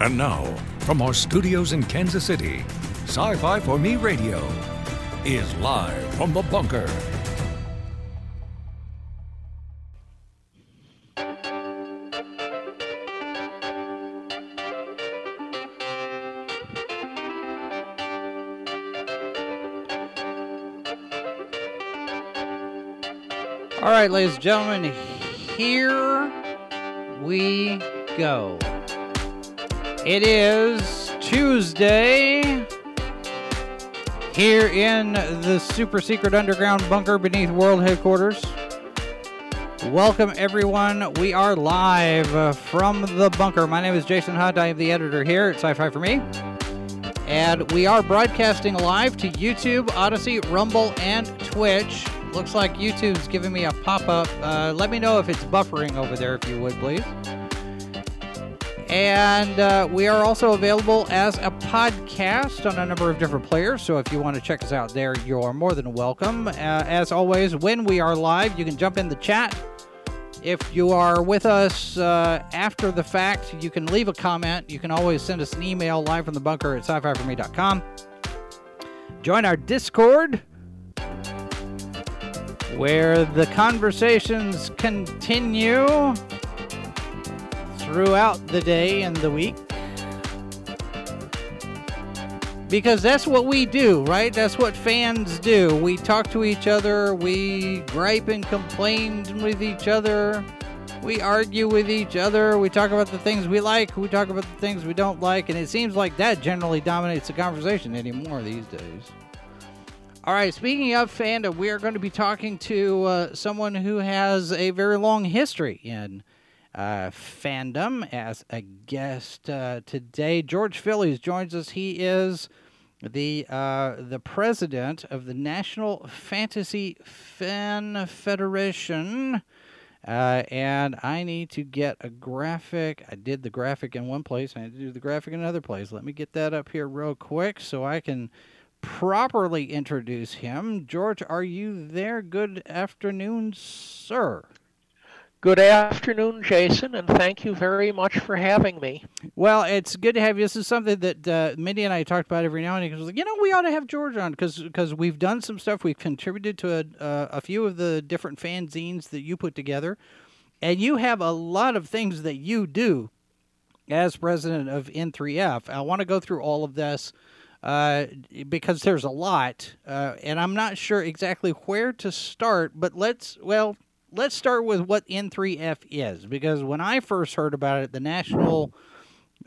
And now, from our studios in Kansas City, Sci Fi for Me Radio is live from the bunker. All right, ladies and gentlemen, here we go. It is Tuesday here in the super secret underground bunker beneath world headquarters. Welcome, everyone. We are live uh, from the bunker. My name is Jason Hunt. I am the editor here at Sci Fi for Me. And we are broadcasting live to YouTube, Odysee, Rumble, and Twitch. Looks like YouTube's giving me a pop up. Uh, let me know if it's buffering over there, if you would, please. And uh, we are also available as a podcast on a number of different players. So if you want to check us out there, you're more than welcome. Uh, as always, when we are live, you can jump in the chat. If you are with us uh, after the fact, you can leave a comment. You can always send us an email live from the bunker at sci fi for me.com. Join our Discord where the conversations continue throughout the day and the week. Because that's what we do, right? That's what fans do. We talk to each other, we gripe and complain with each other, we argue with each other, we talk about the things we like, we talk about the things we don't like, and it seems like that generally dominates the conversation anymore these days. All right, speaking of fandom, we are going to be talking to uh, someone who has a very long history in uh, fandom as a guest uh, today. George Phillies joins us. He is the uh, the president of the National Fantasy Fan Federation. Uh, and I need to get a graphic. I did the graphic in one place. I need to do the graphic in another place. Let me get that up here real quick so I can properly introduce him. George, are you there? Good afternoon, sir. Good afternoon, Jason, and thank you very much for having me. Well, it's good to have you. This is something that uh, Mindy and I talked about every now and again. You know, we ought to have George on because we've done some stuff. We've contributed to a, uh, a few of the different fanzines that you put together, and you have a lot of things that you do as president of N3F. I want to go through all of this uh, because there's a lot, uh, and I'm not sure exactly where to start. But let's well, let's start with what N3F is, because when I first heard about it, the National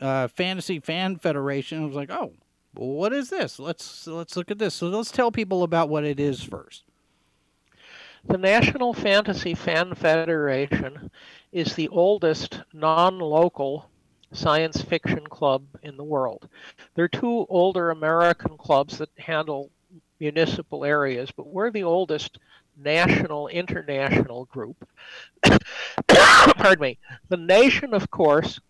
uh, Fantasy Fan Federation, was like, oh, well, what is this? Let's let's look at this. So let's tell people about what it is first. The National Fantasy Fan Federation is the oldest non-local science fiction club in the world. There are two older American clubs that handle municipal areas, but we're the oldest national international group. Pardon me. The nation, of course,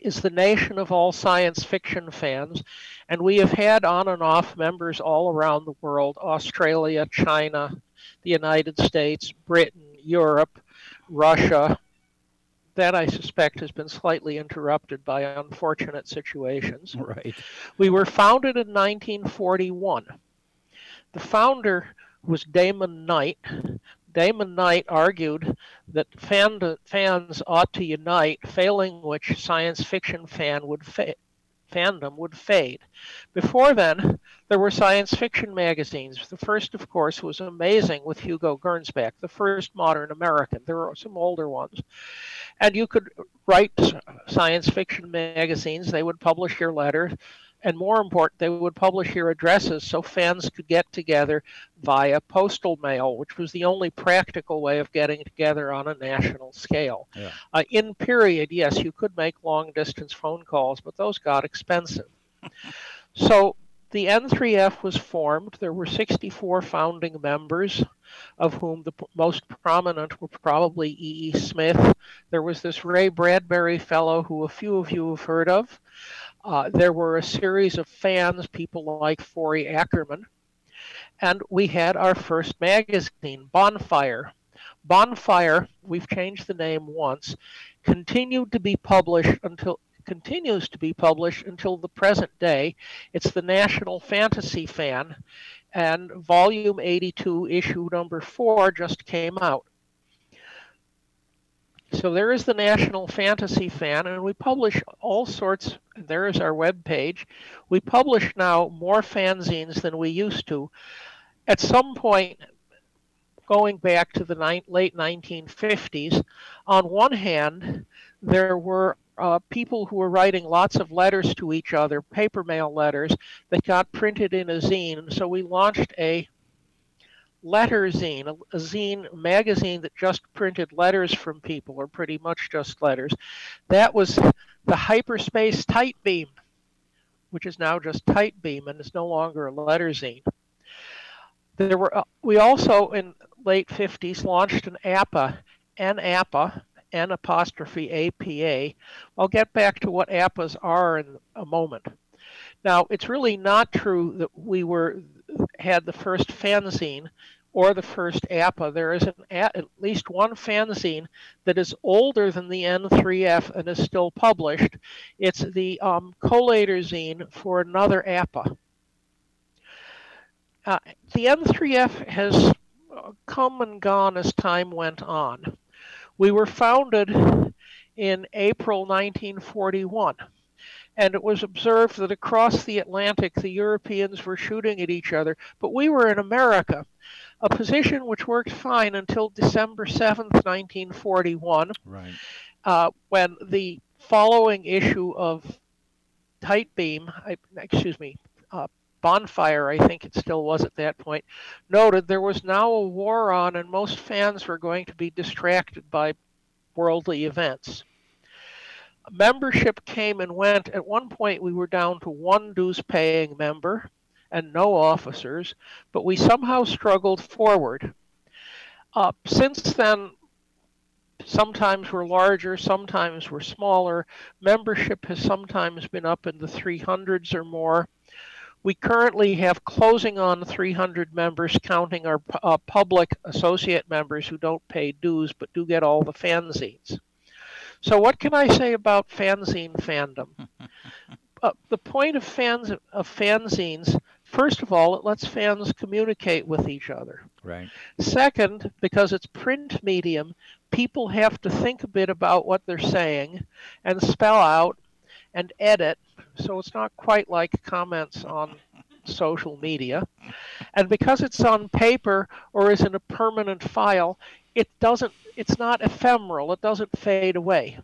is the nation of all science fiction fans, and we have had on and off members all around the world Australia, China, the United States, Britain, Europe, Russia, that I suspect has been slightly interrupted by unfortunate situations. Right. We were founded in 1941. The founder was Damon Knight. Damon Knight argued that fan, fans ought to unite, failing which science fiction fan would fa- fandom would fade. Before then, there were science fiction magazines. The first, of course, was amazing with Hugo Gernsback, the first modern American. There were some older ones. And you could write science fiction magazines, they would publish your letter. And more important, they would publish your addresses so fans could get together via postal mail, which was the only practical way of getting together on a national scale. Yeah. Uh, in period, yes, you could make long distance phone calls, but those got expensive. so the N3F was formed. There were 64 founding members, of whom the most prominent were probably E. E. Smith. There was this Ray Bradbury fellow who a few of you have heard of. Uh, there were a series of fans, people like Forry Ackerman. And we had our first magazine, Bonfire. Bonfire, we've changed the name once, continued to be published until continues to be published until the present day. It's the National Fantasy Fan, and volume 82, issue number 4, just came out. So there is the National Fantasy Fan, and we publish all sorts. There is our web page. We publish now more fanzines than we used to. At some point, going back to the late 1950s, on one hand, there were uh, people who were writing lots of letters to each other, paper mail letters, that got printed in a zine. So we launched a letter zine, a, zine magazine that just printed letters from people, or pretty much just letters. That was the Hyperspace Tight Beam, which is now just Tight Beam and is no longer a letter zine. There were uh, we also in late 50s launched an APA, an APA, N apostrophe APA. I'll get back to what APAs are in a moment. Now, it's really not true that we were had the first fanzine or the first APA. There is an, at least one fanzine that is older than the N3F and is still published. It's the um, collator zine for another APA. Uh, the N3F has come and gone as time went on. We were founded in April 1941 and it was observed that across the Atlantic the Europeans were shooting at each other, but we were in America, a position which worked fine until December 7th, 1941, Right. uh, when the following issue of Tight Beam, I, excuse me, uh, Bonfire, I think it still was at that point, noted there was now a war on and most fans were going to be distracted by worldly events membership came and went. At one point, we were down to one dues paying member and no officers, but we somehow struggled forward. Uh, since then, sometimes we're larger, sometimes we're smaller. Membership has sometimes been up in the 300s or more. We currently have closing on 300 members, counting our uh, public associate members who don't pay dues but do get all the fanzines. So, what can I say about fanzine fandom? uh, the point of fans of fanzines, first of all, it lets fans communicate with each other. Right. Second, because it's print medium, people have to think a bit about what they're saying and spell out and edit. So it's not quite like comments on social media. And because it's on paper or is in a permanent file, it doesn't it's not ephemeral. It doesn't fade away.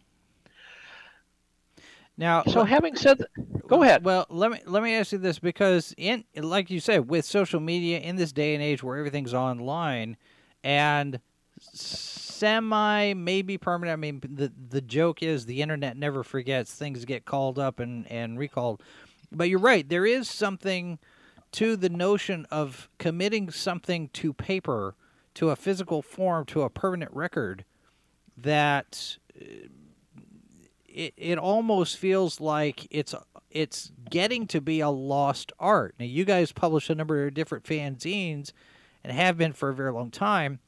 Now, So having said that, go ahead. Well, let me let me ask you this because in like you said, with social media in this day and age where everything's online and semi maybe permanent. I mean, the the joke is the internet never forgets. Things get called up and and recalled. But you're right. There is something to the notion of committing something to paper, to a physical form, to a permanent record that uh, it, it almost feels like it's it's getting to be a lost art. Now you guys publish a number of different fanzines and have been for a very long time.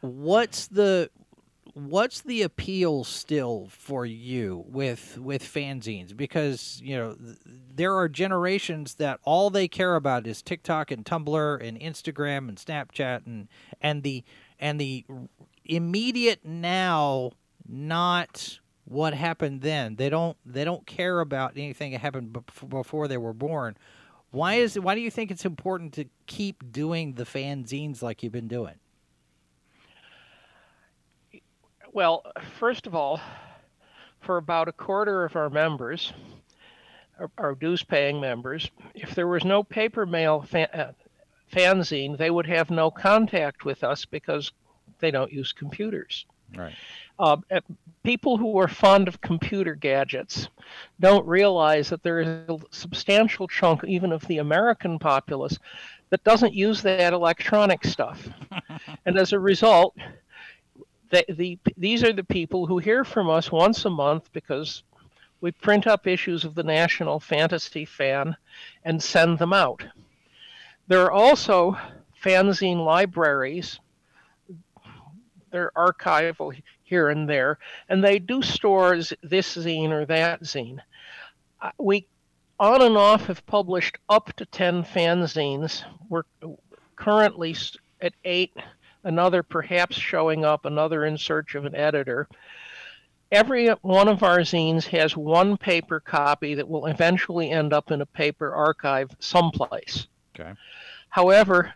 What's the what's the appeal still for you with with fanzines? Because you know th- there are generations that all they care about is TikTok and Tumblr and Instagram and Snapchat and and the and the immediate now not what happened then. They don't they don't care about anything that happened bef- before they were born. Why is why do you think it's important to keep doing the fanzines like you've been doing Well, first of all, for about a quarter of our members, our, our dues-paying members, if there was no paper mail uh, fanzine, they would have no contact with us because they don't use computers. right uh, people who are fond of computer gadgets don't realize that there is a substantial chunk, even of the American populace, that doesn't use that electronic stuff. and as a result, the, the, these are the people who hear from us once a month because we print up issues of the National Fantasy Fan and send them out. There are also fanzine libraries they're archival here and there, and they do store this zine or that zine. Uh, we on and off have published up to 10 fanzines. We're currently at eight, another perhaps showing up, another in search of an editor. Every one of our zines has one paper copy that will eventually end up in a paper archive someplace. Okay. However,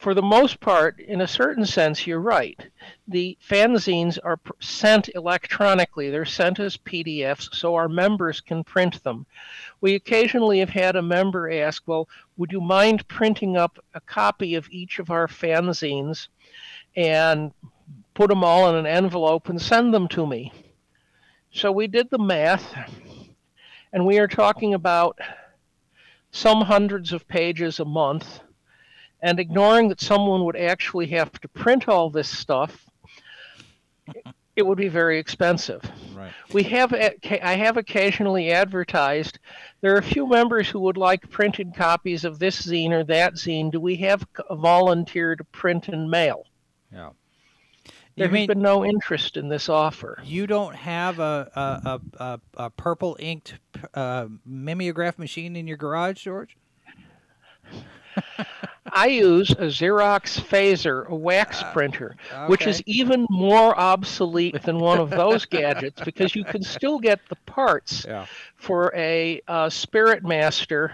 for the most part, in a certain sense, you're right. The fanzines are sent electronically. They're sent as PDFs so our members can print them. We occasionally have had a member ask, Well, would you mind printing up a copy of each of our fanzines and put them all in an envelope and send them to me? So we did the math, and we are talking about some hundreds of pages a month and ignoring that someone would actually have to print all this stuff it would be very expensive. Right. We have i have occasionally advertised there are a few members who would like printed copies of this zine or that zine. Do we have a volunteer to print and mail? Yeah. There has been no interest in this offer. You don't have a a, a, a purple inked uh, mimeograph machine in your garage, George? I use a Xerox Phaser, a wax uh, printer, okay. which is even more obsolete than one of those gadgets because you can still get the parts yeah. for a uh, Spirit Master,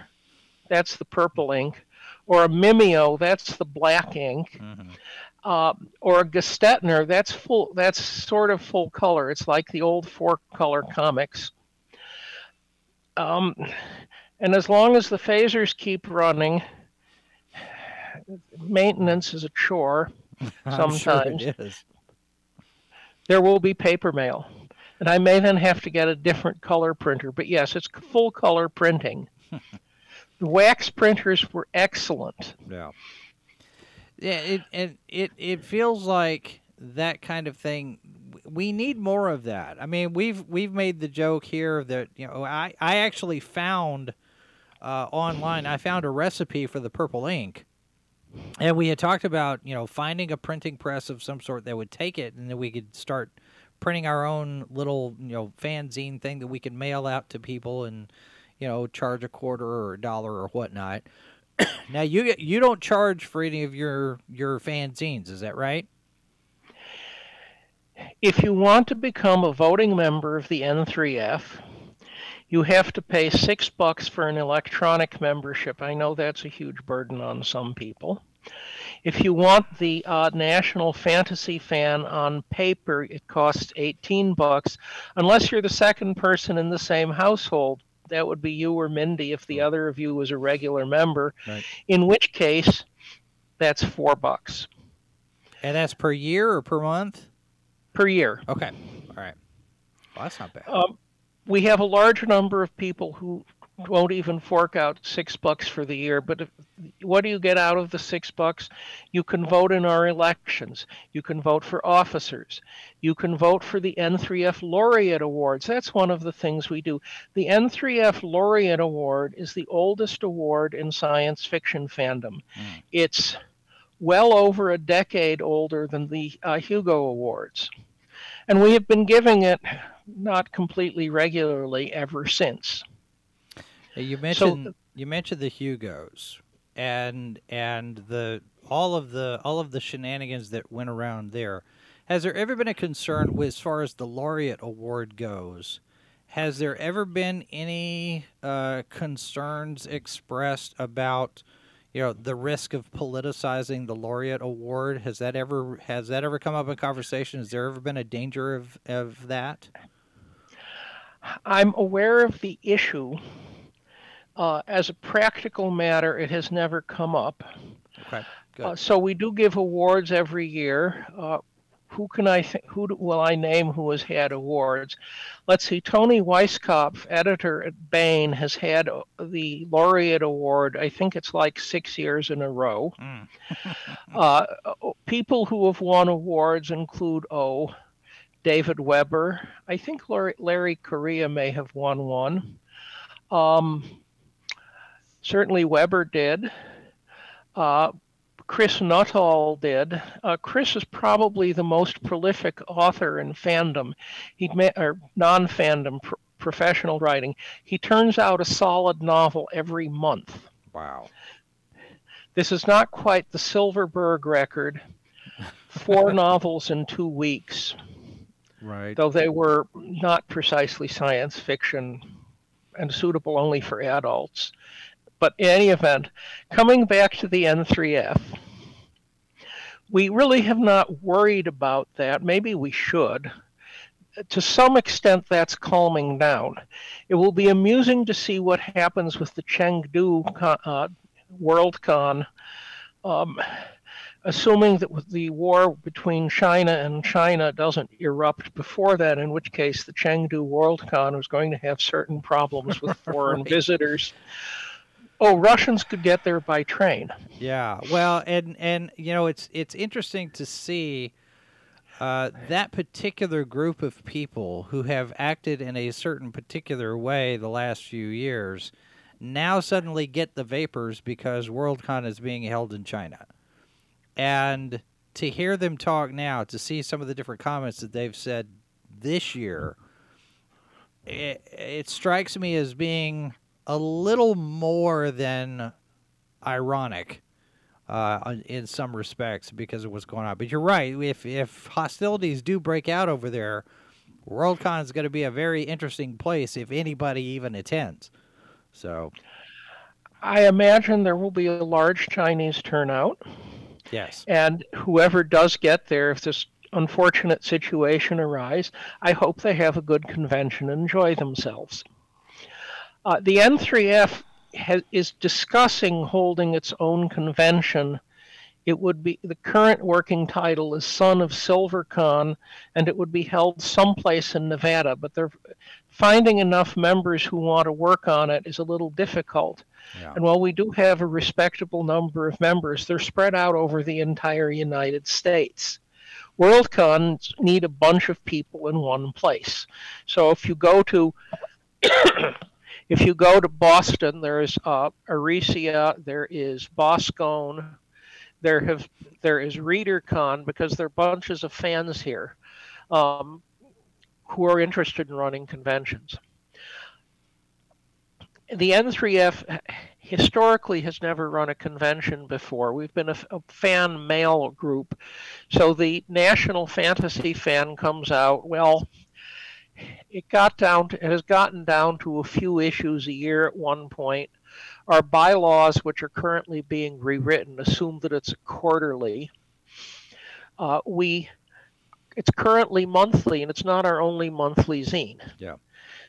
that's the purple ink, or a Mimeo, that's the black ink. Mm-hmm. Uh, or a Gestetner, that's full. That's sort of full color. It's like the old four color comics. Um, and as long as the phasers keep running, maintenance is a chore sometimes. Sure is. There will be paper mail. And I may then have to get a different color printer. But yes, it's full color printing. the wax printers were excellent. Yeah. Yeah, it, it it it feels like that kind of thing we need more of that. I mean, we've we've made the joke here that, you know, I I actually found uh, online I found a recipe for the purple ink and we had talked about you know finding a printing press of some sort that would take it and then we could start printing our own little you know fanzine thing that we could mail out to people and you know charge a quarter or a dollar or whatnot now you you don't charge for any of your your fanzines is that right if you want to become a voting member of the n3f you have to pay six bucks for an electronic membership. I know that's a huge burden on some people. If you want the uh, National Fantasy Fan on paper, it costs 18 bucks. Unless you're the second person in the same household, that would be you or Mindy if the other of you was a regular member. Right. In which case, that's four bucks. And that's per year or per month? Per year. Okay. All right. Well, that's not bad. Um, we have a large number of people who won't even fork out six bucks for the year. But if, what do you get out of the six bucks? You can vote in our elections. You can vote for officers. You can vote for the N3F Laureate Awards. That's one of the things we do. The N3F Laureate Award is the oldest award in science fiction fandom. Mm. It's well over a decade older than the uh, Hugo Awards. And we have been giving it not completely regularly ever since. You mentioned so, you mentioned the Hugos and and the all of the all of the shenanigans that went around there. Has there ever been a concern as far as the laureate award goes? Has there ever been any uh, concerns expressed about you know the risk of politicizing the laureate award? Has that ever has that ever come up in conversation? Has there ever been a danger of of that? I'm aware of the issue. Uh, as a practical matter, it has never come up. Okay. Uh, so we do give awards every year. Uh, who can I th- who do, will I name who has had awards? Let's see. Toni Weisskopf, editor at Baen, has had uh, the laureate award. I think it's like six years in a row. Mm. uh, people who have won awards include oh, David Weber. I think Larry, Larry Correia may have won one. Um, certainly Weber did. Uh, Chris Nuttall did. Uh, Chris is probably the most prolific author in fandom, he or non-fandom pr- professional writing. He turns out a solid novel every month. Wow. This is not quite the Silverberg record. Four novels in two weeks. Right. Though they were not precisely science fiction and suitable only for adults. But in any event, coming back to the N3F, we really have not worried about that. Maybe we should. To some extent, that's calming down. It will be amusing to see what happens with the Chengdu uh, Worldcon, um, assuming that the war between China and China doesn't erupt before that, in which case the Chengdu Worldcon is going to have certain problems with foreign right. visitors. Oh, Russians could get there by train. Yeah, well, and and you know it's it's interesting to see uh, that particular group of people who have acted in a certain particular way the last few years now suddenly get the vapors because Worldcon is being held in China, and to hear them talk now, to see some of the different comments that they've said this year, it, it strikes me as being a little more than ironic uh, in some respects because of what's going on. But you're right. If if hostilities do break out over there, Worldcon is going to be a very interesting place if anybody even attends. So, I imagine there will be a large Chinese turnout. Yes. And whoever does get there, if this unfortunate situation arises, I hope they have a good convention and enjoy themselves. Uh, the N3F has, is discussing holding its own convention. It would be the current working title is Son of SilverCon, and it would be held someplace in Nevada. But they're finding enough members who want to work on it is a little difficult. Yeah. And while we do have a respectable number of members, they're spread out over the entire United States. Worldcons need a bunch of people in one place. So if you go to if you go to Boston, there's uh, Arisia, there is Boscone, there have there is ReaderCon because there are bunches of fans here um, who are interested in running conventions. The N3F historically has never run a convention before. We've been a, a, fan mail group. So the National Fantasy fan comes out, well, it got down to, it has gotten down to a few issues a year at one point. Our bylaws, which are currently being rewritten, assume that it's quarterly. Uh, we it's currently monthly, and it's not our only monthly zine. Yeah.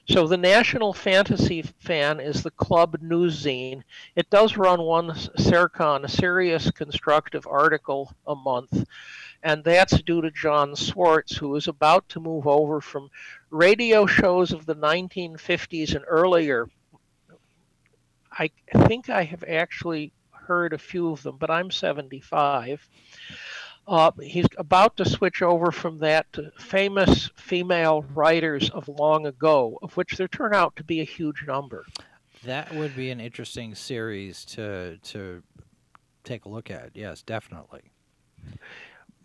So the National Fantasy Fan is the club news zine. It does run one Sercon, a serious constructive article a month and that's due to Jon Swartz, who is about to move over from radio shows of the 1950s and earlier. I think I have actually heard a few of them, but I'm 75. Uh, he's about to switch over from that to famous female writers of long ago, of which there turn out to be a huge number. That would be an interesting series to to take a look at. Yes, definitely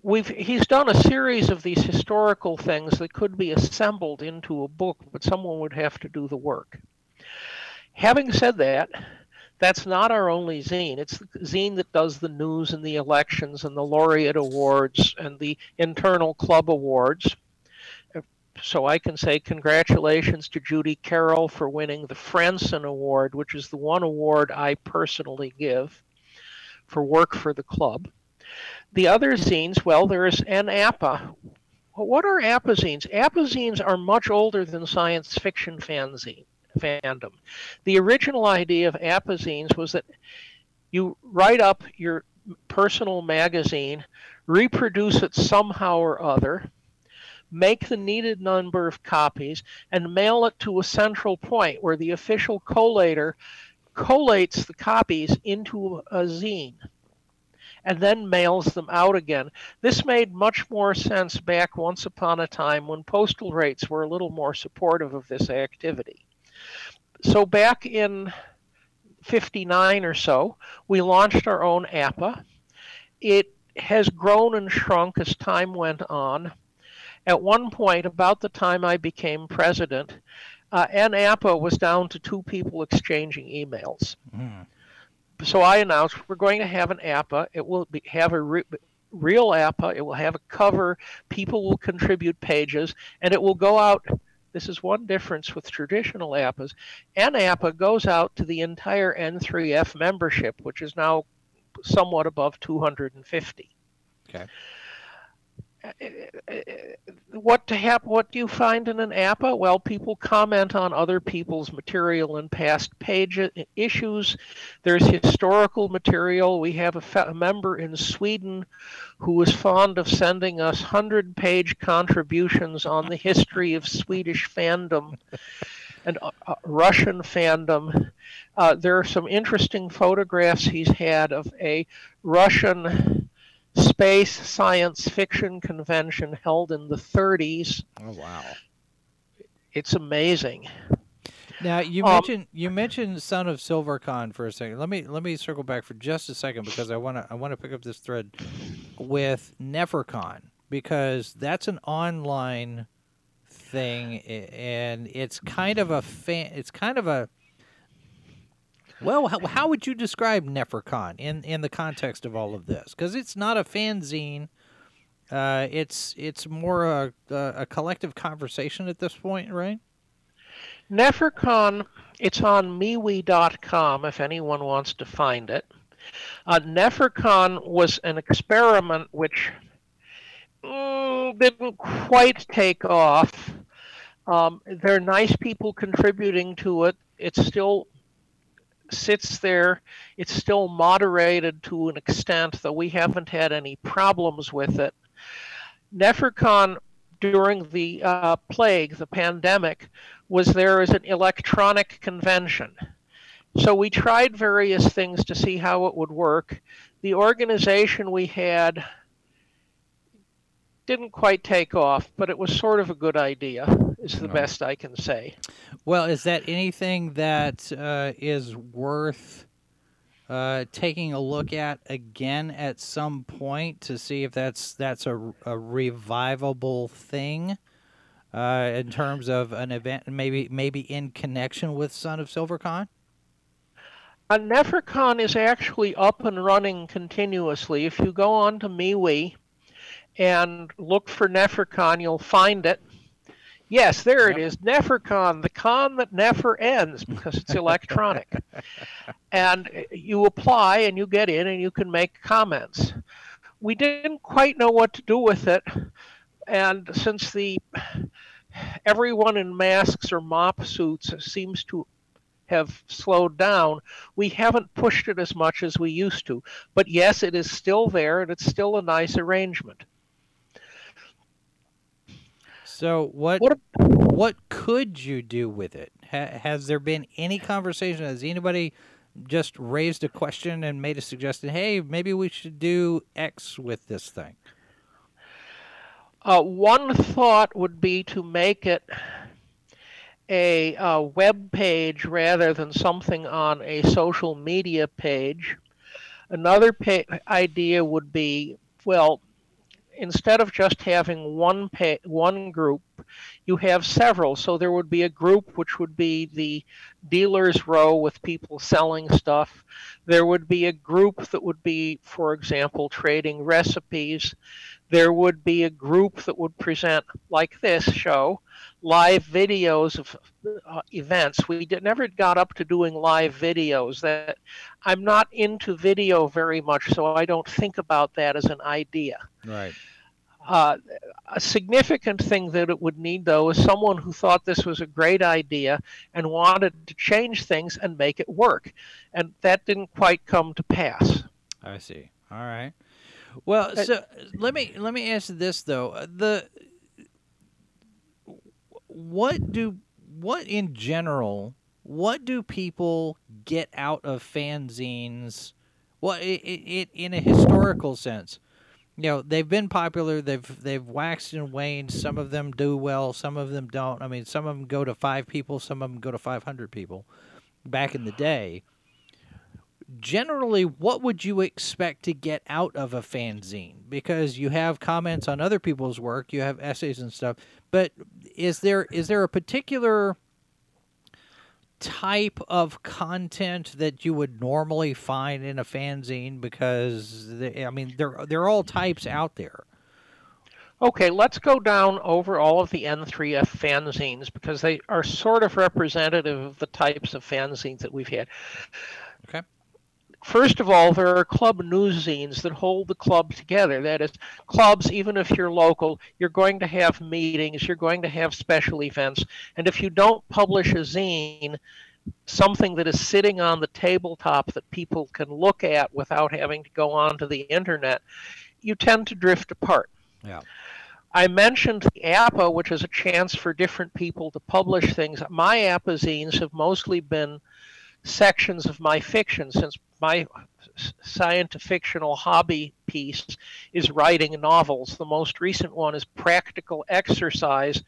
we've he's done a series of these historical things that could be assembled into a book, but someone would have to do the work. Having said that, that's not our only zine. It's the zine that does the news and the elections and the laureate awards and the internal club awards. So I can say congratulations to Judy Carroll for winning the Franson Award, which is the one award I personally give for work for the club the other zines, well, there's an APA. What are APA zines? APA zines are much older than science fiction fanzine, fandom. The original idea of APA zines was that you write up your personal magazine, reproduce it somehow or other, make the needed number of copies, and mail it to a central point where the official collator collates the copies into a zine and then mails them out again. This made much more sense back once upon a time when postal rates were a little more supportive of this activity. So back in 59 or so, we launched our own APA, it has grown and shrunk as time went on. At one point, about the time I became president, uh, NAPA was down to two people exchanging emails. Mm. So I announced we're going to have an APA. It will be, have a re- real APA. It will have a cover. People will contribute pages, and it will go out. This is one difference with traditional APAs. NAPA goes out to the entire N3F membership, which is now somewhat above 250. Okay what to hap- what do you find in an APA? Well, people comment on other people's material in past page issues. There's historical material. We have a, a member in Sweden who is fond of sending us 100-page contributions on the history of Swedish fandom and uh, uh, Russian fandom. Uh, there are some interesting photographs he's had of a Russian space science fiction convention held in the 30s. Oh wow. It's amazing. Now you um, mentioned you mentioned Son of SilverCon for a second. Let me let me circle back for just a second because I want to I want to pick up this thread with Nefercon because that's an online thing and it's kind of a fan it's kind of a well, how, how would you describe Nefercon in, in the context of all of this? Because it's not a fanzine. Uh, it's it's more a, a collective conversation at this point, right? Nefercon, it's on MeWe.com if anyone wants to find it. Uh, Nefercon was an experiment which mm, didn't quite take off. Um, there are nice people contributing to it. It's still sits there. It's still moderated to an extent, though we haven't had any problems with it. Nefercon during the uh, plague, the pandemic, was there as an electronic convention. So we tried various things to see how it would work. The organization we had didn't quite take off, but it was sort of a good idea, is the no. best I can say. Well, is that anything that uh, is worth uh, taking a look at again at some point to see if that's that's a, a revivable thing uh, in terms of an event, maybe maybe in connection with Son of SilverCon? A Nefercon is actually up and running continuously. If you go on to MeWe, and look for Nefercon, you'll find it. Yes, there yep. it is, Nefercon, the con that never ends because it's electronic. and uh, you apply and you get in and you can make comments. We didn't quite know what to do with it, and since the everyone in masks or mop suits seems to have slowed down, we haven't pushed it as much as we used to. But yes, it is still there and it's still a nice arrangement. So what what, what could you do with it? Ha, has there been any conversation? Has anybody just raised a question and made a suggestion? Hey, maybe we should do X with this thing. Uh, one thought would be to make it a, a web page rather than something on a social media page. Another pa- idea would be well, instead of just having one pay, one group, you have several. So there would be a group which would be the dealers row with people selling stuff. There would be a group that would be, for example, trading recipes. There would be a group that would present, like this show, live videos of uh, events. We did, never got up to doing live videos. That I'm not into video very much, so I don't think about that as an idea. Right. Uh, a significant thing that it would need, though, is someone who thought this was a great idea and wanted to change things and make it work. And that didn't quite come to pass. I see. All right. Well, uh, so let me let me ask this though. The what do what in general what do people get out of fanzines? Well, it, it, in a historical sense, you know they've been popular they've they've waxed and waned some of them do well some of them don't i mean some of them go to five people some of them go to 500 people back in the day generally, what would you expect to get out of a fanzine? Because you have comments on other people's work, you have essays and stuff. But is there is there a particular type of content that you would normally find in a fanzine? Because they, I mean, there there are all types out there. Okay, let's go down over all of the N3F fanzines because they are sort of representative of the types of fanzines that we've had. First of all, there are club newszines that hold the club together. That is, clubs, even if you're local, you're going to have meetings, you're going to have special events. And if you don't publish a zine, something that is sitting on the tabletop that people can look at without having to go onto the internet, you tend to drift apart. Yeah. I mentioned the APA, which is a chance for different people to publish things. My APA zines have mostly been sections of my fiction since my science fictional hobby piece is writing novels. The most recent one is Practical Exercise,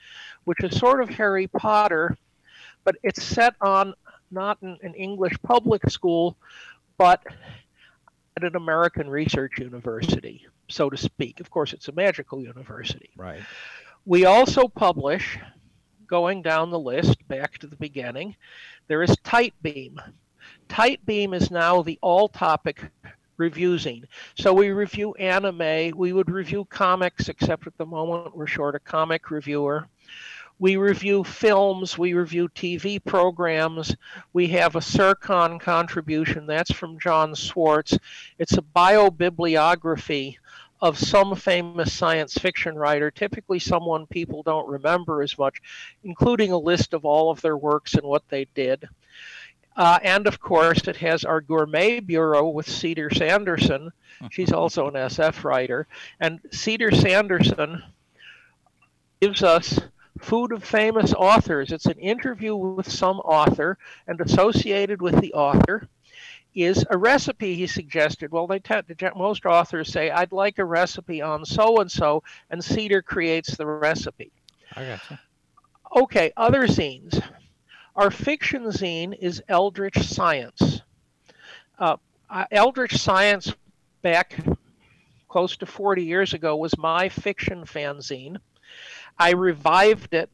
which is sort of Harry Potter, but it's set on not in an English public school, but at an American research university, so to speak. Of course, it's a magical university. Right. We also publish, going down the list back to the beginning, there is Tight Beam. Tight Beam is now the all topic reviewing. So we review anime, we would review comics, except at the moment we're short a comic reviewer. We review films, we review TV programs. We have a Sercon contribution, that's from Jon Swartz. It's a biobibliography of some famous science fiction writer, typically someone people don't remember as much, including a list of all of their works and what they did. Uh, and of course, it has our gourmet bureau with Cedar Sanderson. She's also an SF writer. And Cedar Sanderson gives us Food of Famous Authors. It's an interview with some author, and associated with the author is a recipe he suggested. Well, they tend to, most authors say, I'd like a recipe on so and so, and Cedar creates the recipe. I gotcha. Okay, other zines. Our fiction zine is Eldritch Science. Uh, Eldritch Science, back close to 40 years ago, was my fiction fanzine. I revived it.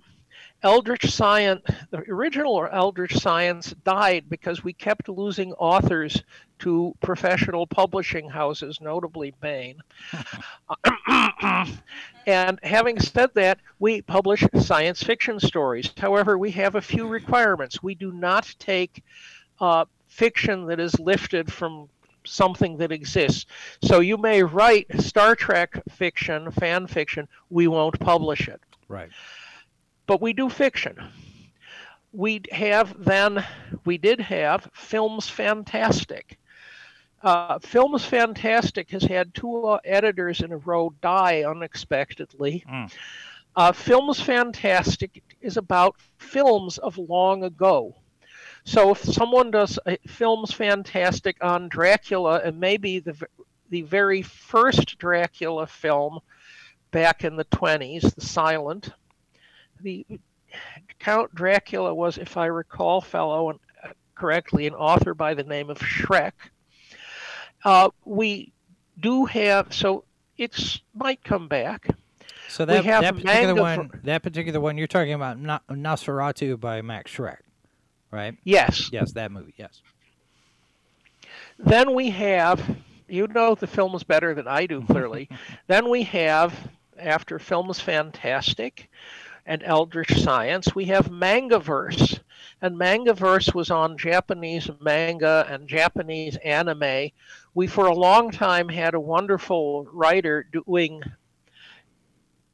Eldritch Science, the original Eldritch Science died because we kept losing authors to professional publishing houses, notably Baen. and having said that, we publish science fiction stories. However, we have a few requirements. We do not take uh, fiction that is lifted from something that exists. So you may write Star Trek fiction, fan fiction, we won't publish it. Right. But we do fiction. We have then, we did have Films Fantastic. Uh, Films Fantastic has had two uh, editors in a row die unexpectedly. Mm. Uh, Films Fantastic is about films of long ago. So if someone does Films Fantastic on Dracula and maybe the the very first Dracula film back in the 20s, the silent, the Count Dracula was, if I recall, fellow uh, correctly, an author by the name of Schreck. Uh, we do have so it might come back. So that, that particular one, for, that particular one, you're talking about Nosferatu by Max Schreck, right? Yes. Yes, that movie. Yes. Then we have, you know, the films better than I do, clearly. then we have, after Films Fantastic and Eldritch Science, we have Mangaverse, and Mangaverse was on Japanese manga and Japanese anime. We, for a long time, had a wonderful writer doing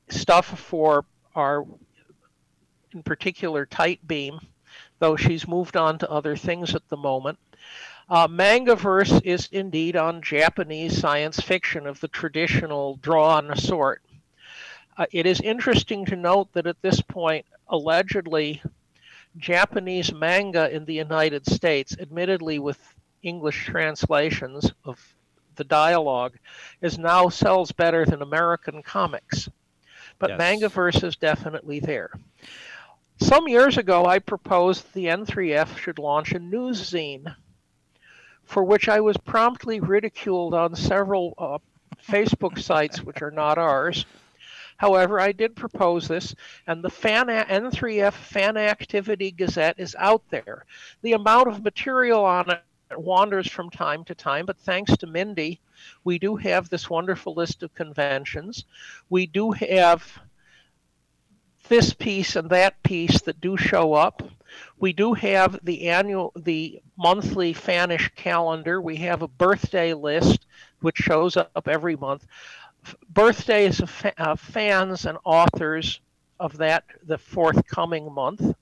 stuff for our, in particular, Tight Beam, though she's moved on to other things at the moment. Uh, Mangaverse is indeed on Japanese science fiction of the traditional drawn sort. Uh, it is interesting to note that at this point, allegedly, Japanese manga in the United States, admittedly with English translations of the dialogue, is now sells better than American comics. But yes. Mangaverse is definitely there. Some years ago, I proposed the N3F should launch a news zine for which I was promptly ridiculed on several uh, Facebook sites, which are not ours. However, I did propose this, and the fan N3F Fan Activity Gazette is out there. The amount of material on it wanders from time to time, but thanks to Mindy, we do have this wonderful list of conventions. We do have this piece and that piece that do show up. We do have the annual, the monthly Fanish calendar. We have a birthday list which shows up every month. Birthdays of fa- uh, fans and authors of that the forthcoming month.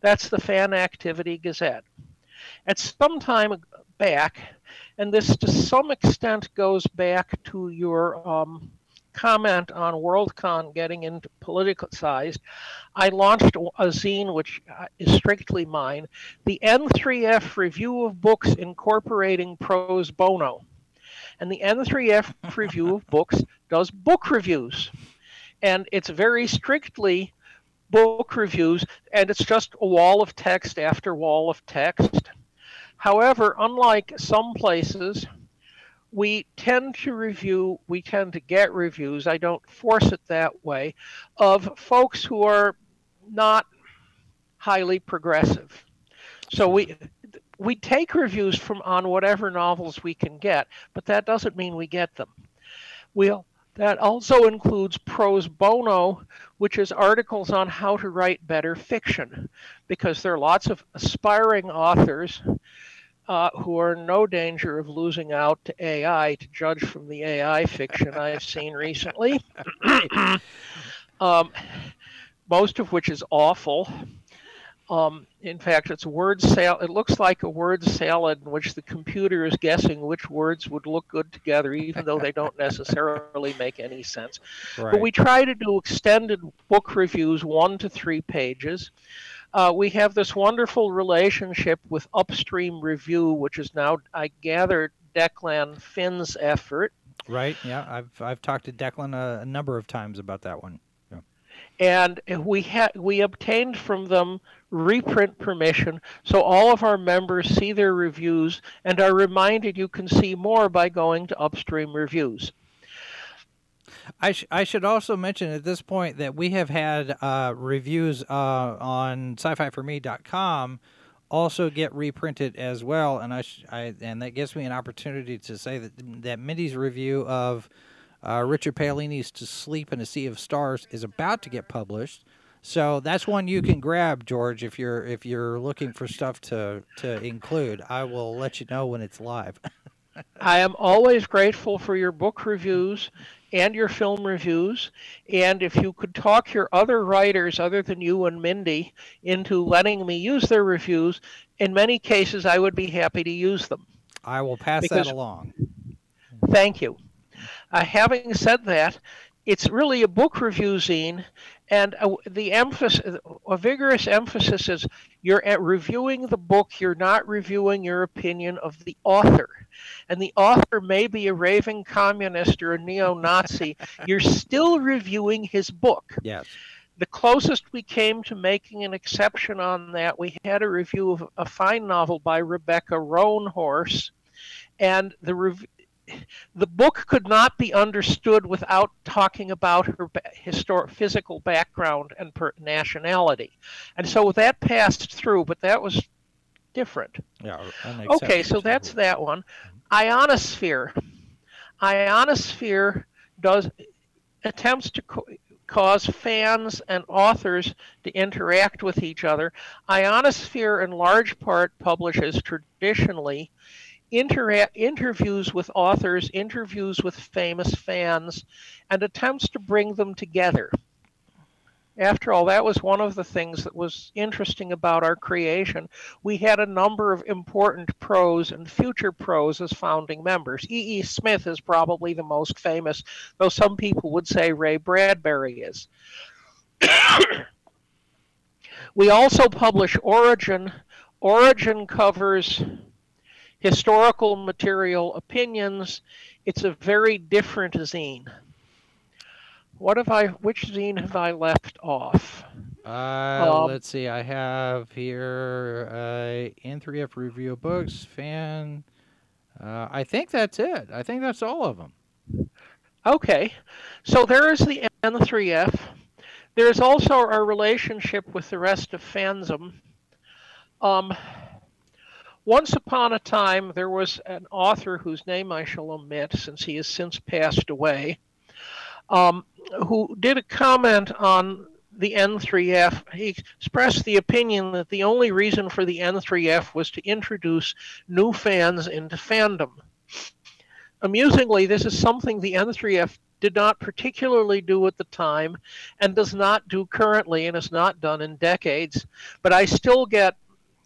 That's the Fan Activity Gazette. At some time back, and this to some extent goes back to your um, comment on Worldcon getting into politicized, I launched a zine which uh, is strictly mine, the N3F Review of Books Incorporating Prose Bono. And the N3F Review of Books does book reviews. And it's very strictly book reviews, and it's just a wall of text after wall of text. However, unlike some places, we tend to review, we tend to get reviews, I don't force it that way, of folks who are not highly progressive. So we we take reviews from on whatever novels we can get, but that doesn't mean we get them. We'll that also includes Prose Bono, which is articles on how to write better fiction, because there are lots of aspiring authors uh, who are in no danger of losing out to AI, to judge from the AI fiction I've seen recently, um, most of which is awful. Um, in fact, it's word sal- It looks like a word salad in which the computer is guessing which words would look good together, even though they don't necessarily make any sense. Right. But we try to do extended book reviews, one to three pages. Uh, we have this wonderful relationship with Upstream Review, which is now, I gather, Declan Finn's effort. Right. Yeah, I've I've talked to Declan a, a number of times about that one. Yeah. And we had we obtained from them reprint permission, so all of our members see their reviews and are reminded you can see more by going to Upstream Reviews. I, sh- I should also mention at this point that we have had uh, reviews uh, on sci-fi4me.com also get reprinted as well, and I, I and that gives me an opportunity to say that that Mindy's review of uh, Richard Paolini's "To Sleep in a Sea of Stars" is about to get published. So that's one you can grab, George, if you're if you're looking for stuff to to include. I will let you know when it's live. I am always grateful for your book reviews and your film reviews. And if you could talk your other writers, other than you and Mindy, into letting me use their reviews, in many cases I would be happy to use them. I will pass because, that along. Thank you. Uh, having said that, it's really a book review zine, and uh, the emphasis, a vigorous emphasis is you're reviewing the book, you're not reviewing your opinion of the author and the author may be a raving communist or a neo Nazi, you're still reviewing his book. Yes. The closest we came to making an exception on that, we had a review of a fine novel by Rebecca Roanhorse, and the rev- the book could not be understood without talking about her historic physical background and per- nationality, and so that passed through. But that was different. Yeah. Okay, so that's that one. Ionosphere. Ionosphere does attempts to co- cause fans and authors to interact with each other. Ionosphere, in large part, publishes traditionally intera- interviews with authors, interviews with famous fans, and attempts to bring them together after all, that was one of the things that was interesting about our creation. We had a number of important pros and future pros as founding members. E. E. Smith is probably the most famous, though some people would say Ray Bradbury is. we also publish Origin. Origin covers historical material opinions. It's a very different zine. What have I? Which zine have I left off? Uh, um, let's see. I have here uh, N3F review books, fan Uh, I think that's it. I think that's all of them. Okay, so there is the N3F. There is also our relationship with the rest of fandom. Um, once upon a time, there was an author whose name I shall omit since he has since passed away, um, who did a comment on the N3F. He expressed the opinion that the only reason for the N3F was to introduce new fans into fandom. Amusingly, this is something the N3F did not particularly do at the time and does not do currently and has not done in decades. But I still get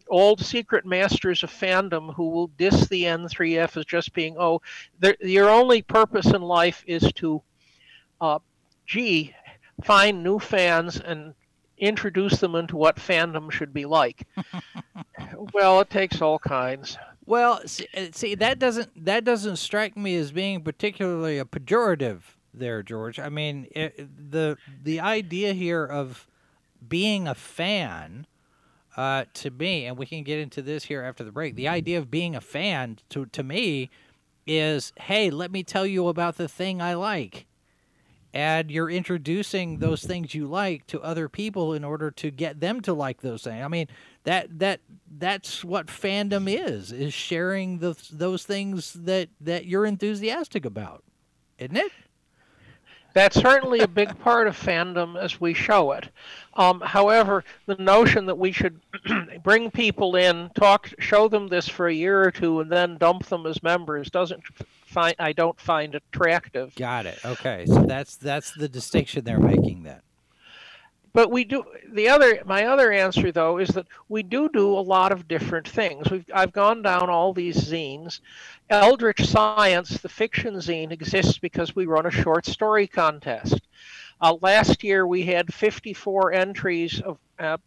old secret masters of fandom who will diss the N3F as just being, oh, your only purpose in life is to, uh, gee, find new fans and introduce them into what fandom should be like. well, it takes all kinds. Well, see, uh, see, that doesn't that doesn't strike me as being particularly a pejorative there, George. I mean, it, the the idea here of being a fan uh, to me, and we can get into this here after the break. The idea of being a fan to to me is, hey, let me tell you about the thing I like and you're introducing those things you like to other people in order to get them to like those things. I mean, that that that's what fandom is is sharing the, those things that that you're enthusiastic about, isn't it? That's certainly a big part of fandom as we show it. Um, however, the notion that we should bring people in, talk, show them this for a year or two, and then dump them as members doesn't find I don't find attractive. Got it. Okay, so that's that's the distinction they're making then. But we do the other. My other answer though is that we do do a lot of different things. We've I've gone down all these zines. Eldritch Science, the fiction zine, exists because we run a short story contest. Uh, last year we had 54 entries of. Uh,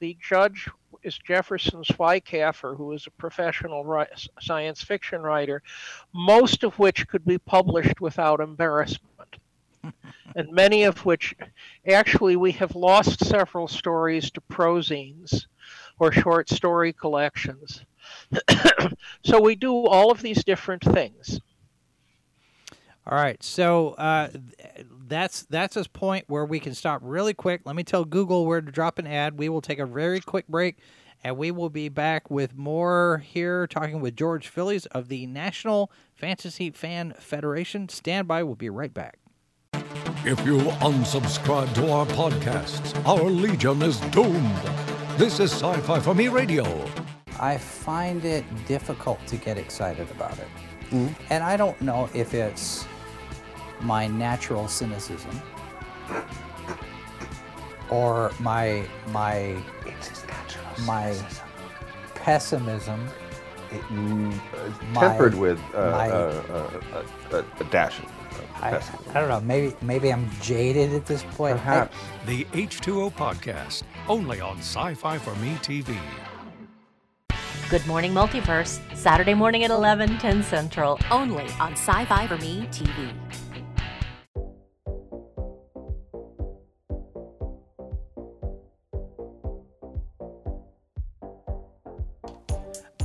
the judge is Jefferson Swycaffer, who is a professional science fiction writer, most of which could be published without embarrassment. And many of which, actually, we have lost several stories to prozines or short story collections. so we do all of these different things. All right, so uh, that's that's a point where we can stop really quick. Let me tell Google where to drop an ad. We will take a very quick break, and we will be back with more here, talking with George Phillies of the National Fantasy Fan Federation. Stand by. We'll be right back. If you unsubscribe to our podcasts, our legion is doomed. This is Sci Fi for Me Radio. I find it difficult to get excited about it. Mm-hmm. And I don't know if it's my natural cynicism or my my my pessimism it, mm, my, tempered with uh, my, uh, uh, a dash of I, I, don't know. Maybe maybe I'm jaded at this point. Perhaps. I, the H2O podcast, only on Sci-Fi for Me TV. Good Morning Multiverse, Saturday morning at 11, 10 Central, only on Sci-Fi for Me TV.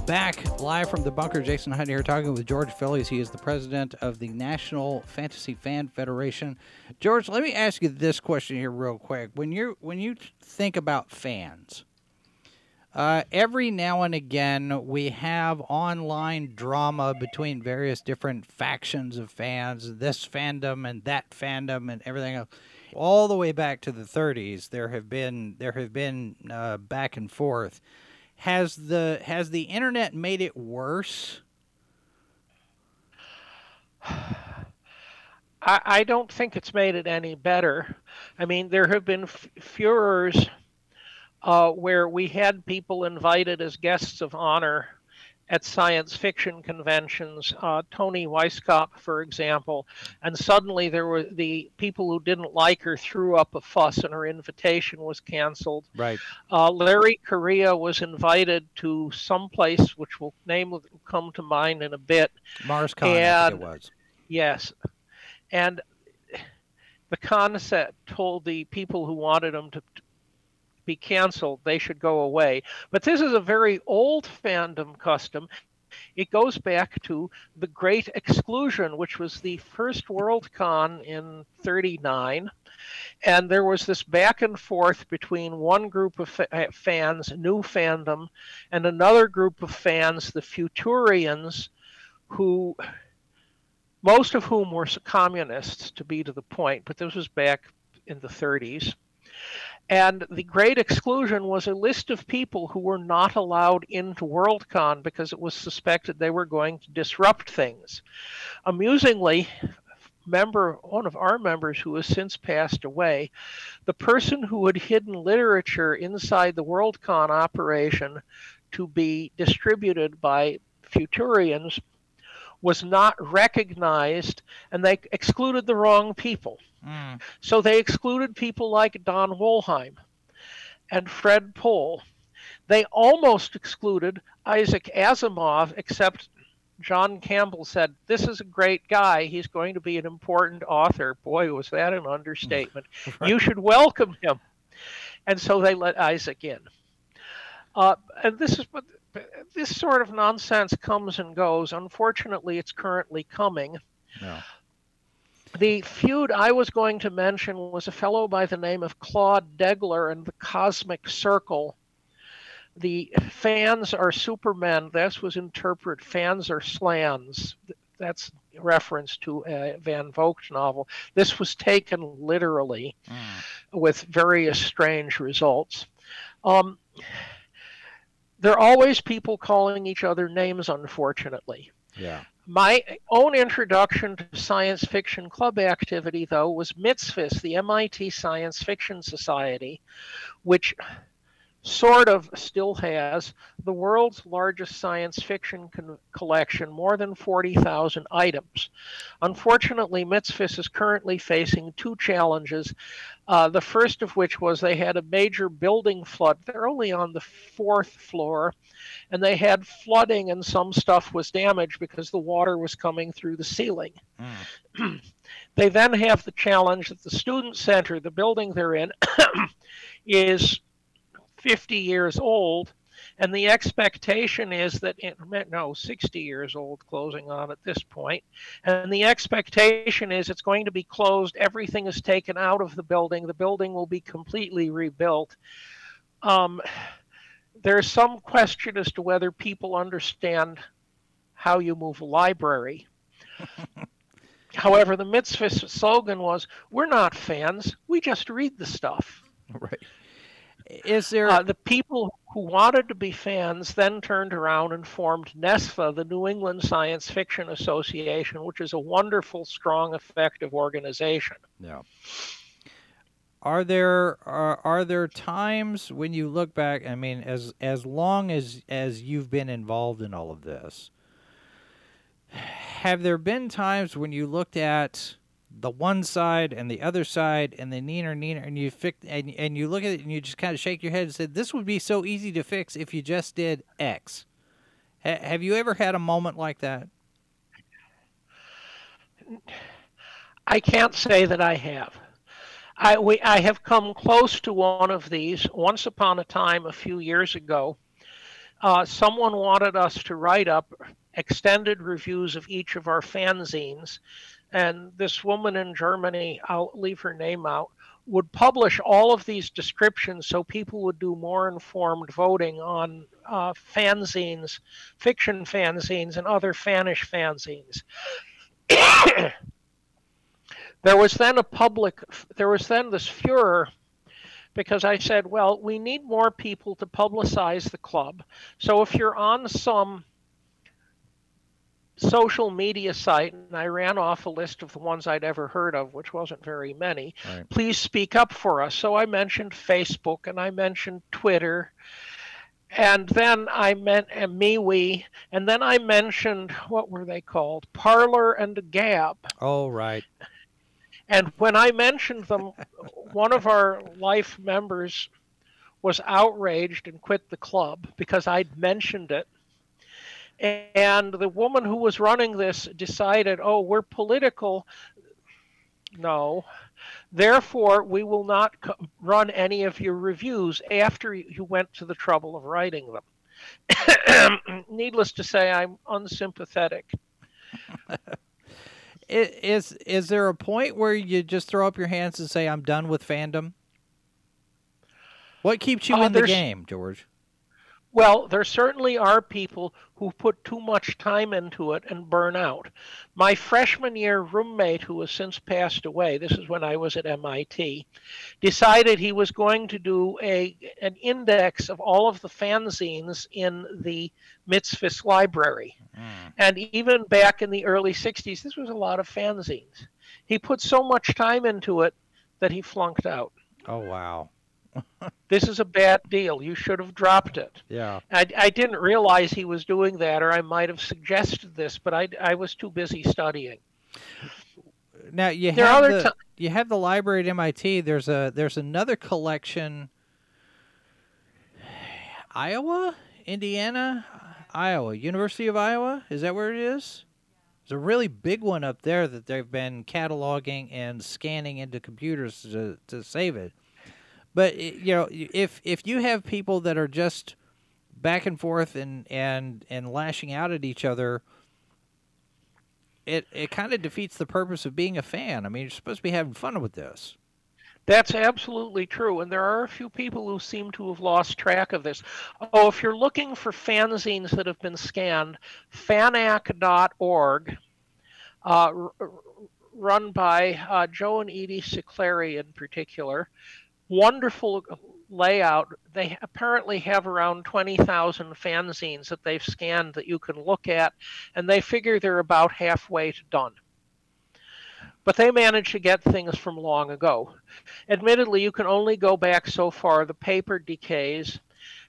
Back live from the bunker. Jason Hunt here talking with George Phillies. He is the president of the National Fantasy Fan Federation. George, let me ask you this question here real quick. When you when you think about fans, uh, every now and again we have online drama between various different factions of fans, this fandom and that fandom and everything else. All the way back to the 30s, there have been there have been uh, back and forth has the has the internet made it worse? I, I don't think it's made it any better. I mean, there have been furors uh, where we had people invited as guests of honor at science fiction conventions, uh, Toni Weisskopf, for example, and suddenly there were the people who didn't like her threw up a fuss and her invitation was canceled. Right. Uh, Larry Correia was invited to some place which will name will come to mind in a bit. MarsCon, and, it was. Yes, and the concept told the people who wanted him to, be canceled, they should go away. But this is a very old fandom custom, It goes back to the Great Exclusion, which was the first World Con in 39. And there was this back and forth between one group of fa- uh, fans, new fandom, and another group of fans, the Futurians, who most of whom were communists, to be to the point, but this was back in the 30s. And the Great Exclusion was a list of people who were not allowed into Worldcon because it was suspected they were going to disrupt things. Amusingly, member, one of our members who has since passed away, the person who had hidden literature inside the Worldcon operation to be distributed by Futurians was not recognized and they excluded the wrong people. Mm. So they excluded people like Don Wollheim and Fred Pohl. They almost excluded Isaac Asimov, except John Campbell said, This is a great guy. He's going to be an important author. Boy, was that an understatement. right. You should welcome him. And so they let Isaac in. Uh, and this is this sort of nonsense comes and goes. Unfortunately, it's currently coming. No. The feud I was going to mention was a fellow by the name of Claude Degler and the Cosmic Circle. The fans are supermen. This was interpret fans are slans. That's reference to a Van Vogt novel. This was taken literally mm. with various strange results. Um, there are always people calling each other names, unfortunately. Yeah. My own introduction to science fiction club activity, though, was MITSFS, the MIT Science Fiction Society, which sort of still has the world's largest science fiction con- collection, more than 40,000 items. Unfortunately, MITSFS is currently facing two challenges. Uh, the first of which was they had a major building flood. They're only on the fourth floor, and they had flooding, and some stuff was damaged because the water was coming through the ceiling. Mm. they then have the challenge that the student center, the building they're in, is 50 years old, and the expectation is that it, no 60 years old closing on at this point and the expectation is it's going to be closed everything is taken out of the building the building will be completely rebuilt. Um, there's some question as to whether people understand how you move a library. However the MITSFS slogan was we're not fans we just read the stuff. Right is there uh, the people who wanted to be fans then turned around and formed NESFA, the New England Science Fiction Association, which is a wonderful, strong, effective organization. Yeah. Are there are, are there times when you look back? I mean, as as long as as you've been involved in all of this, have there been times when you looked at the one side and the other side and the neener neener and you fix and, and you look at it and you just kind of shake your head and say this would be so easy to fix if you just did x. Have you ever had a moment like that? I can't say that i have. I we i have come close to one of these once upon a time a few years ago. Uh, someone wanted us to write up extended reviews of each of our fanzines and this woman in Germany, I'll leave her name out, would publish all of these descriptions so people would do more informed voting on uh, fanzines, fiction fanzines, and other fanish fanzines. there was then a public, there was then this furor because I said, well, we need more people to publicize the club. So if you're on some social media site, and I ran off a list of the ones I'd ever heard of, which wasn't very many. Right. Please speak up for us. So I mentioned Facebook and I mentioned Twitter. And then I meant uh, MeWe, and then I mentioned what were they called? Parler and Gab. Oh, right. And when I mentioned them, one of our life members was outraged and quit the club because I'd mentioned it and the woman who was running this decided, oh, we're political. No. Therefore, we will not run any of your reviews after you went to the trouble of writing them. Needless to say, I'm unsympathetic. is is there a point where you just throw up your hands and say I'm done with fandom? What keeps you uh, in the game, George? Well, there certainly are people who put too much time into it and burn out. My freshman year roommate, who has since passed away, this is when I was at MIT, decided he was going to do a an index of all of the fanzines in the MITSFS library. Mm. And even back in the early 60s, this was a lot of fanzines. He put so much time into it that he flunked out. Oh, wow this is a bad deal. You should have dropped it. Yeah. I, I didn't realize he was doing that, or I might have suggested this, but I, I was too busy studying. Now you there have the, you have the library at MIT. There's a there's another collection. Iowa, Indiana, Iowa, University of Iowa. Is that where it is? There's a really big one up there that they've been cataloging and scanning into computers to, to save it. But you know, if if you have people that are just back and forth and and and lashing out at each other, it it kind of defeats the purpose of being a fan. I mean, you're supposed to be having fun with this. That's absolutely true, and there are a few people who seem to have lost track of this. Oh, if you're looking for fanzines that have been scanned, fanac.org, uh, run by uh, Joe and Edie Siclari in particular, wonderful layout. They apparently have around 20,000 fanzines that they've scanned that you can look at, and they figure they're about halfway to done. But they managed to get things from long ago. Admittedly, you can only go back so far. The paper decays.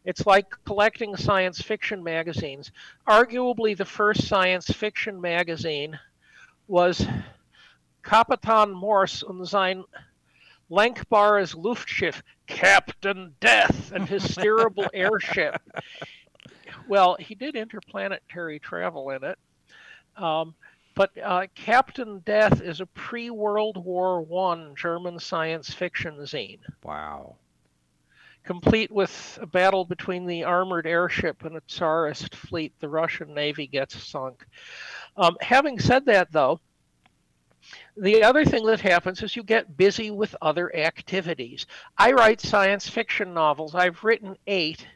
It's like collecting science fiction magazines. Arguably, the first science fiction magazine was Kapitan Mors und sein Lenkbares Luftschiff, Captain Death, and his steerable airship. Well, he did interplanetary travel in it. Um, but uh, Captain Death is a pre World War One German science fiction zine. Wow. Complete with a battle between the armored airship and a Tsarist fleet, the Russian Navy gets sunk. Um, having said that, though, the other thing that happens is you get busy with other activities. I write science fiction novels. I've written eight.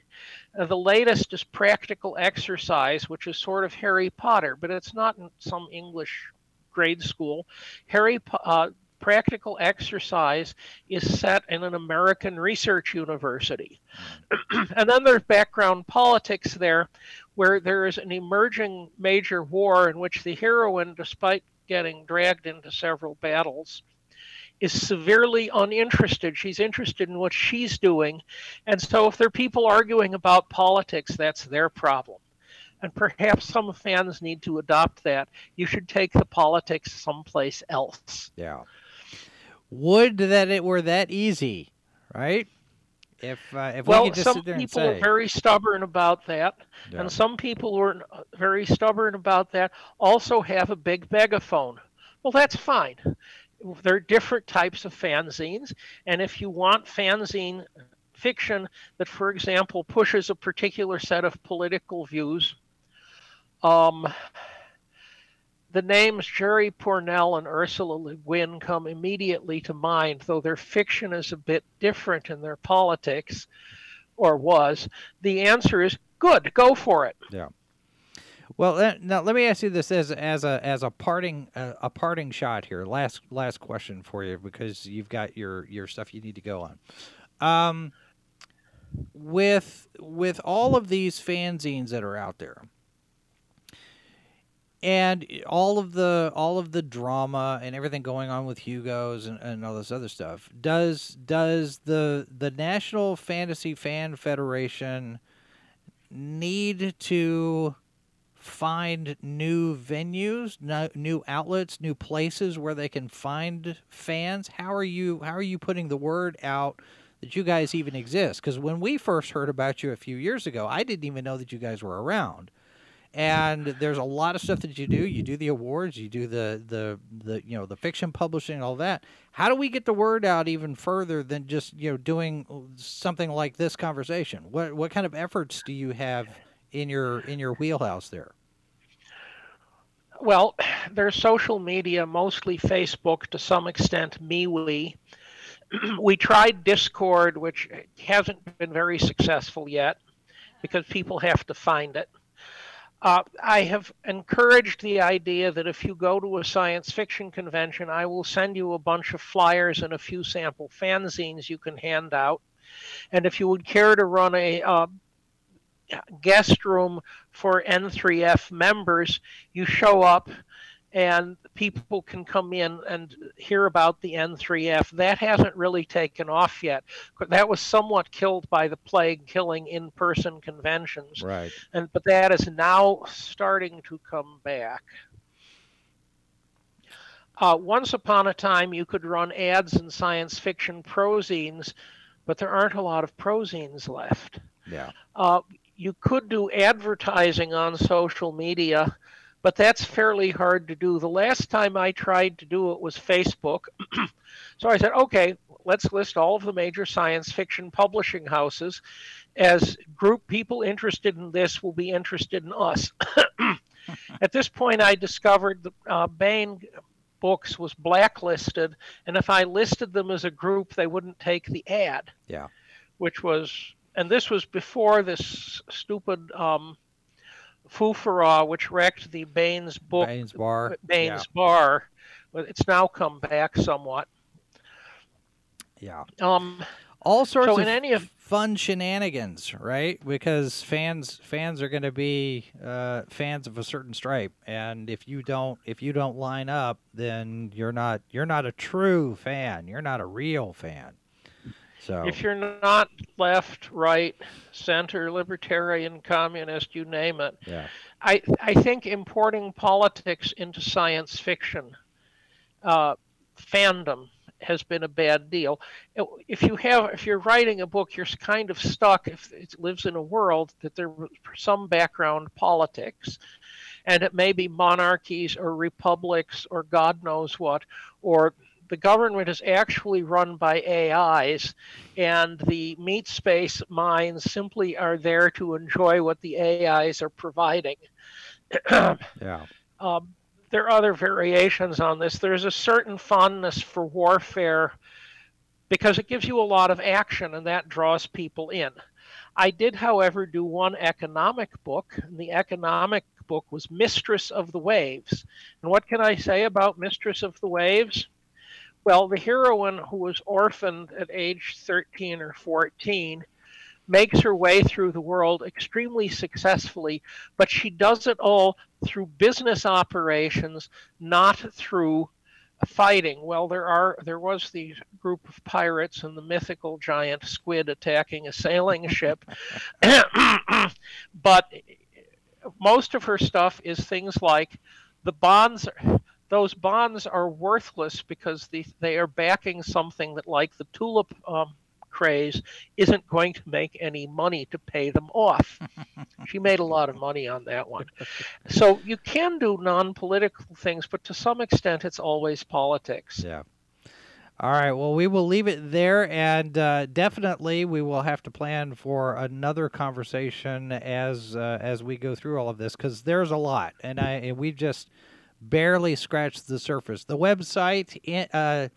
Uh, the latest is Practical Exercise, which is sort of Harry Potter, but it's not in some English grade school. Harry uh, Practical Exercise is set in an American research university. and then there's background politics there, where there is an emerging major war in which the heroine, despite getting dragged into several battles, is severely uninterested. She's interested in what she's doing. And so if there are people arguing about politics, that's their problem. And perhaps some fans need to adopt that. You should take the politics someplace else. Yeah. Would that it were that easy, right? If, uh, if well, we some people say, are very stubborn about that, yeah. and some people who are very stubborn about that also have a big megaphone. Well, that's fine. There are different types of fanzines, and if you want fanzine fiction that, for example, pushes a particular set of political views, um, the names Jerry Pournelle and Ursula Le Guin come immediately to mind, though their fiction is a bit different in their politics, or was. The answer is good. Go for it. Yeah. Well, now let me ask you this as as a as a parting uh, a parting shot here. Last last question for you because you've got your your stuff you need to go on. Um, with with all of these fanzines that are out there, and all of the all of the drama and everything going on with Hugo's and, and all this other stuff does does the the National Fantasy Fan Federation need to find new venues, new outlets, new places where they can find fans? How are you how are you putting the word out that you guys even exist? Because when we first heard about you a few years ago, I didn't even know that you guys were around. And there's a lot of stuff that you do. You do the awards, you do the the the you know the fiction publishing, all that. How do we get the word out even further than just you know doing something like this conversation? What what kind of efforts do you have in your in your wheelhouse there? Well, there's social media, mostly Facebook, to some extent MeWe. we tried Discord, which hasn't been very successful yet because people have to find it. Uh, I have encouraged the idea that if you go to a science fiction convention, I will send you a bunch of flyers and a few sample fanzines you can hand out. And if you would care to run a uh, guest room for N3F members, you show up and people can come in and hear about the N3F. That hasn't really taken off yet. That was somewhat killed by the plague, killing in-person conventions. Right. And but that is now starting to come back. Uh, once upon a time, you could run ads in science fiction prozines, but there aren't a lot of prozines left. Yeah. Uh, you could do advertising on social media but that's fairly hard to do. The last time I tried to do it was Facebook. so I said, okay, let's list all of the major science fiction publishing houses as group people interested in this will be interested in us. At this point, I discovered the uh, Baen books was blacklisted, and if I listed them as a group, they wouldn't take the ad. Yeah. Which was, and this was before this stupid um, Fufara, which wrecked the Baen's book, Baen's Bar. Baen's yeah. Bar. It's now come back somewhat. Yeah. Um, all sorts so of in any of, fun shenanigans, right? Because fans fans are going to be uh, fans of a certain stripe, and if you don't if you don't line up, then you're not you're not a true fan. You're not a real fan. So if you're not left, right, center, libertarian, communist, you name it, yeah. I I think importing politics into science fiction uh, fandom has been a bad deal. If you have if you're writing a book, you're kind of stuck if it lives in a world that there's some background politics. And it may be monarchies or republics or God knows what, or the government is actually run by AIs, and the meat space minds simply are there to enjoy what the AIs are providing. yeah. Um, there are other variations on this. There's a certain fondness for warfare because it gives you a lot of action and that draws people in. I did, however, do one economic book, and the economic book was Mistress of the Waves. And what can I say about Mistress of the Waves? Well, the heroine who was orphaned at age 13 or 14 makes her way through the world extremely successfully, but she does it all through business operations, not through fighting. Well, there are there was the group of pirates and the mythical giant squid attacking a sailing ship, but most of her stuff is things like the bonds those bonds are worthless because the, they are backing something that, like the tulip um, craze, isn't going to make any money to pay them off. she made a lot of money on that one. So you can do non political things, but to some extent, it's always politics. Yeah. All right. Well, we will leave it there, and uh, definitely we will have to plan for another conversation as uh, as we go through all of this because there's a lot, and I and we just barely scratched the surface. The website, uh,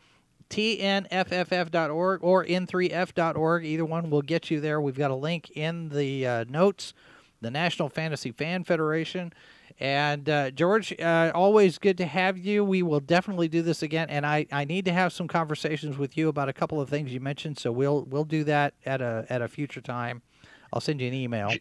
tnfff.org or n3f.org, either one will get you there. We've got a link in the uh, notes. The National Fantasy Fan Federation. And uh, George, uh, always good to have you. We will definitely do this again, and I, I need to have some conversations with you about a couple of things you mentioned. So we'll we'll do that at a at a future time. I'll send you an email.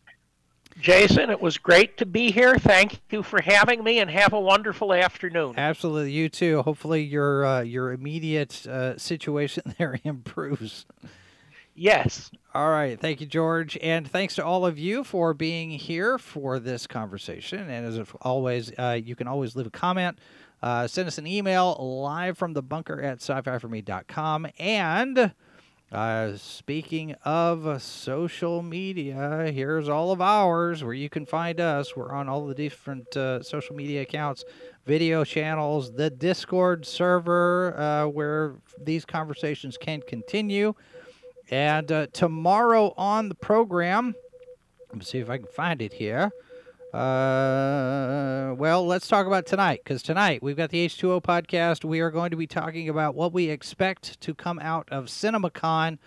Jason, it was great to be here. Thank you for having me, and have a wonderful afternoon. Absolutely, you too. Hopefully, your uh, your immediate uh, situation there improves. Yes. All right. Thank you, George. And thanks to all of you for being here for this conversation. And as always, uh, you can always leave a comment, uh, send us an email live from the bunker at sci fi for me.com. And Uh, speaking of social media, here's all of ours where you can find us. We're on all the different uh, social media accounts, video channels, the Discord server uh, where these conversations can continue. And uh, tomorrow on the program, let me see if I can find it here. Uh, well, let's talk about tonight because tonight we've got the H2O podcast. We are going to be talking about what we expect to come out of CinemaCon,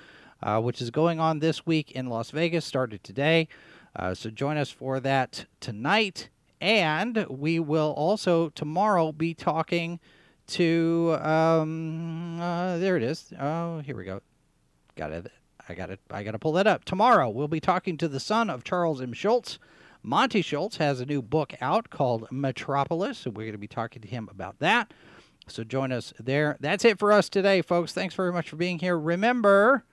uh, which is going on this week in Las Vegas, started today. Uh, so join us for that tonight. And we will also tomorrow be talking to, um, uh, there it is. Oh, here we go. Got it. I got it. I got to pull that up. Tomorrow we'll be talking to the son of Charles M. Schulz. Monte Schulz has a new book out called Metropolis, so we're going to be talking to him about that. So join us there. That's it for us today, folks. Thanks very much for being here. Remember,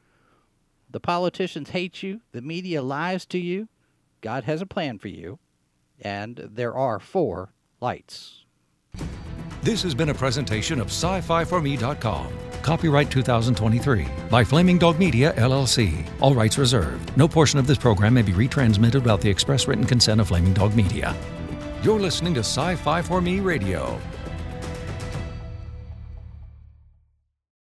the politicians hate you, the media lies to you. God has a plan for you, and there are four lights. This has been a presentation of SciFiForMe.com. Copyright 2023 by Flaming Dog Media, LLC. All rights reserved. No portion of this program may be retransmitted without the express written consent of Flaming Dog Media. You're listening to Sci Fi for Me Radio.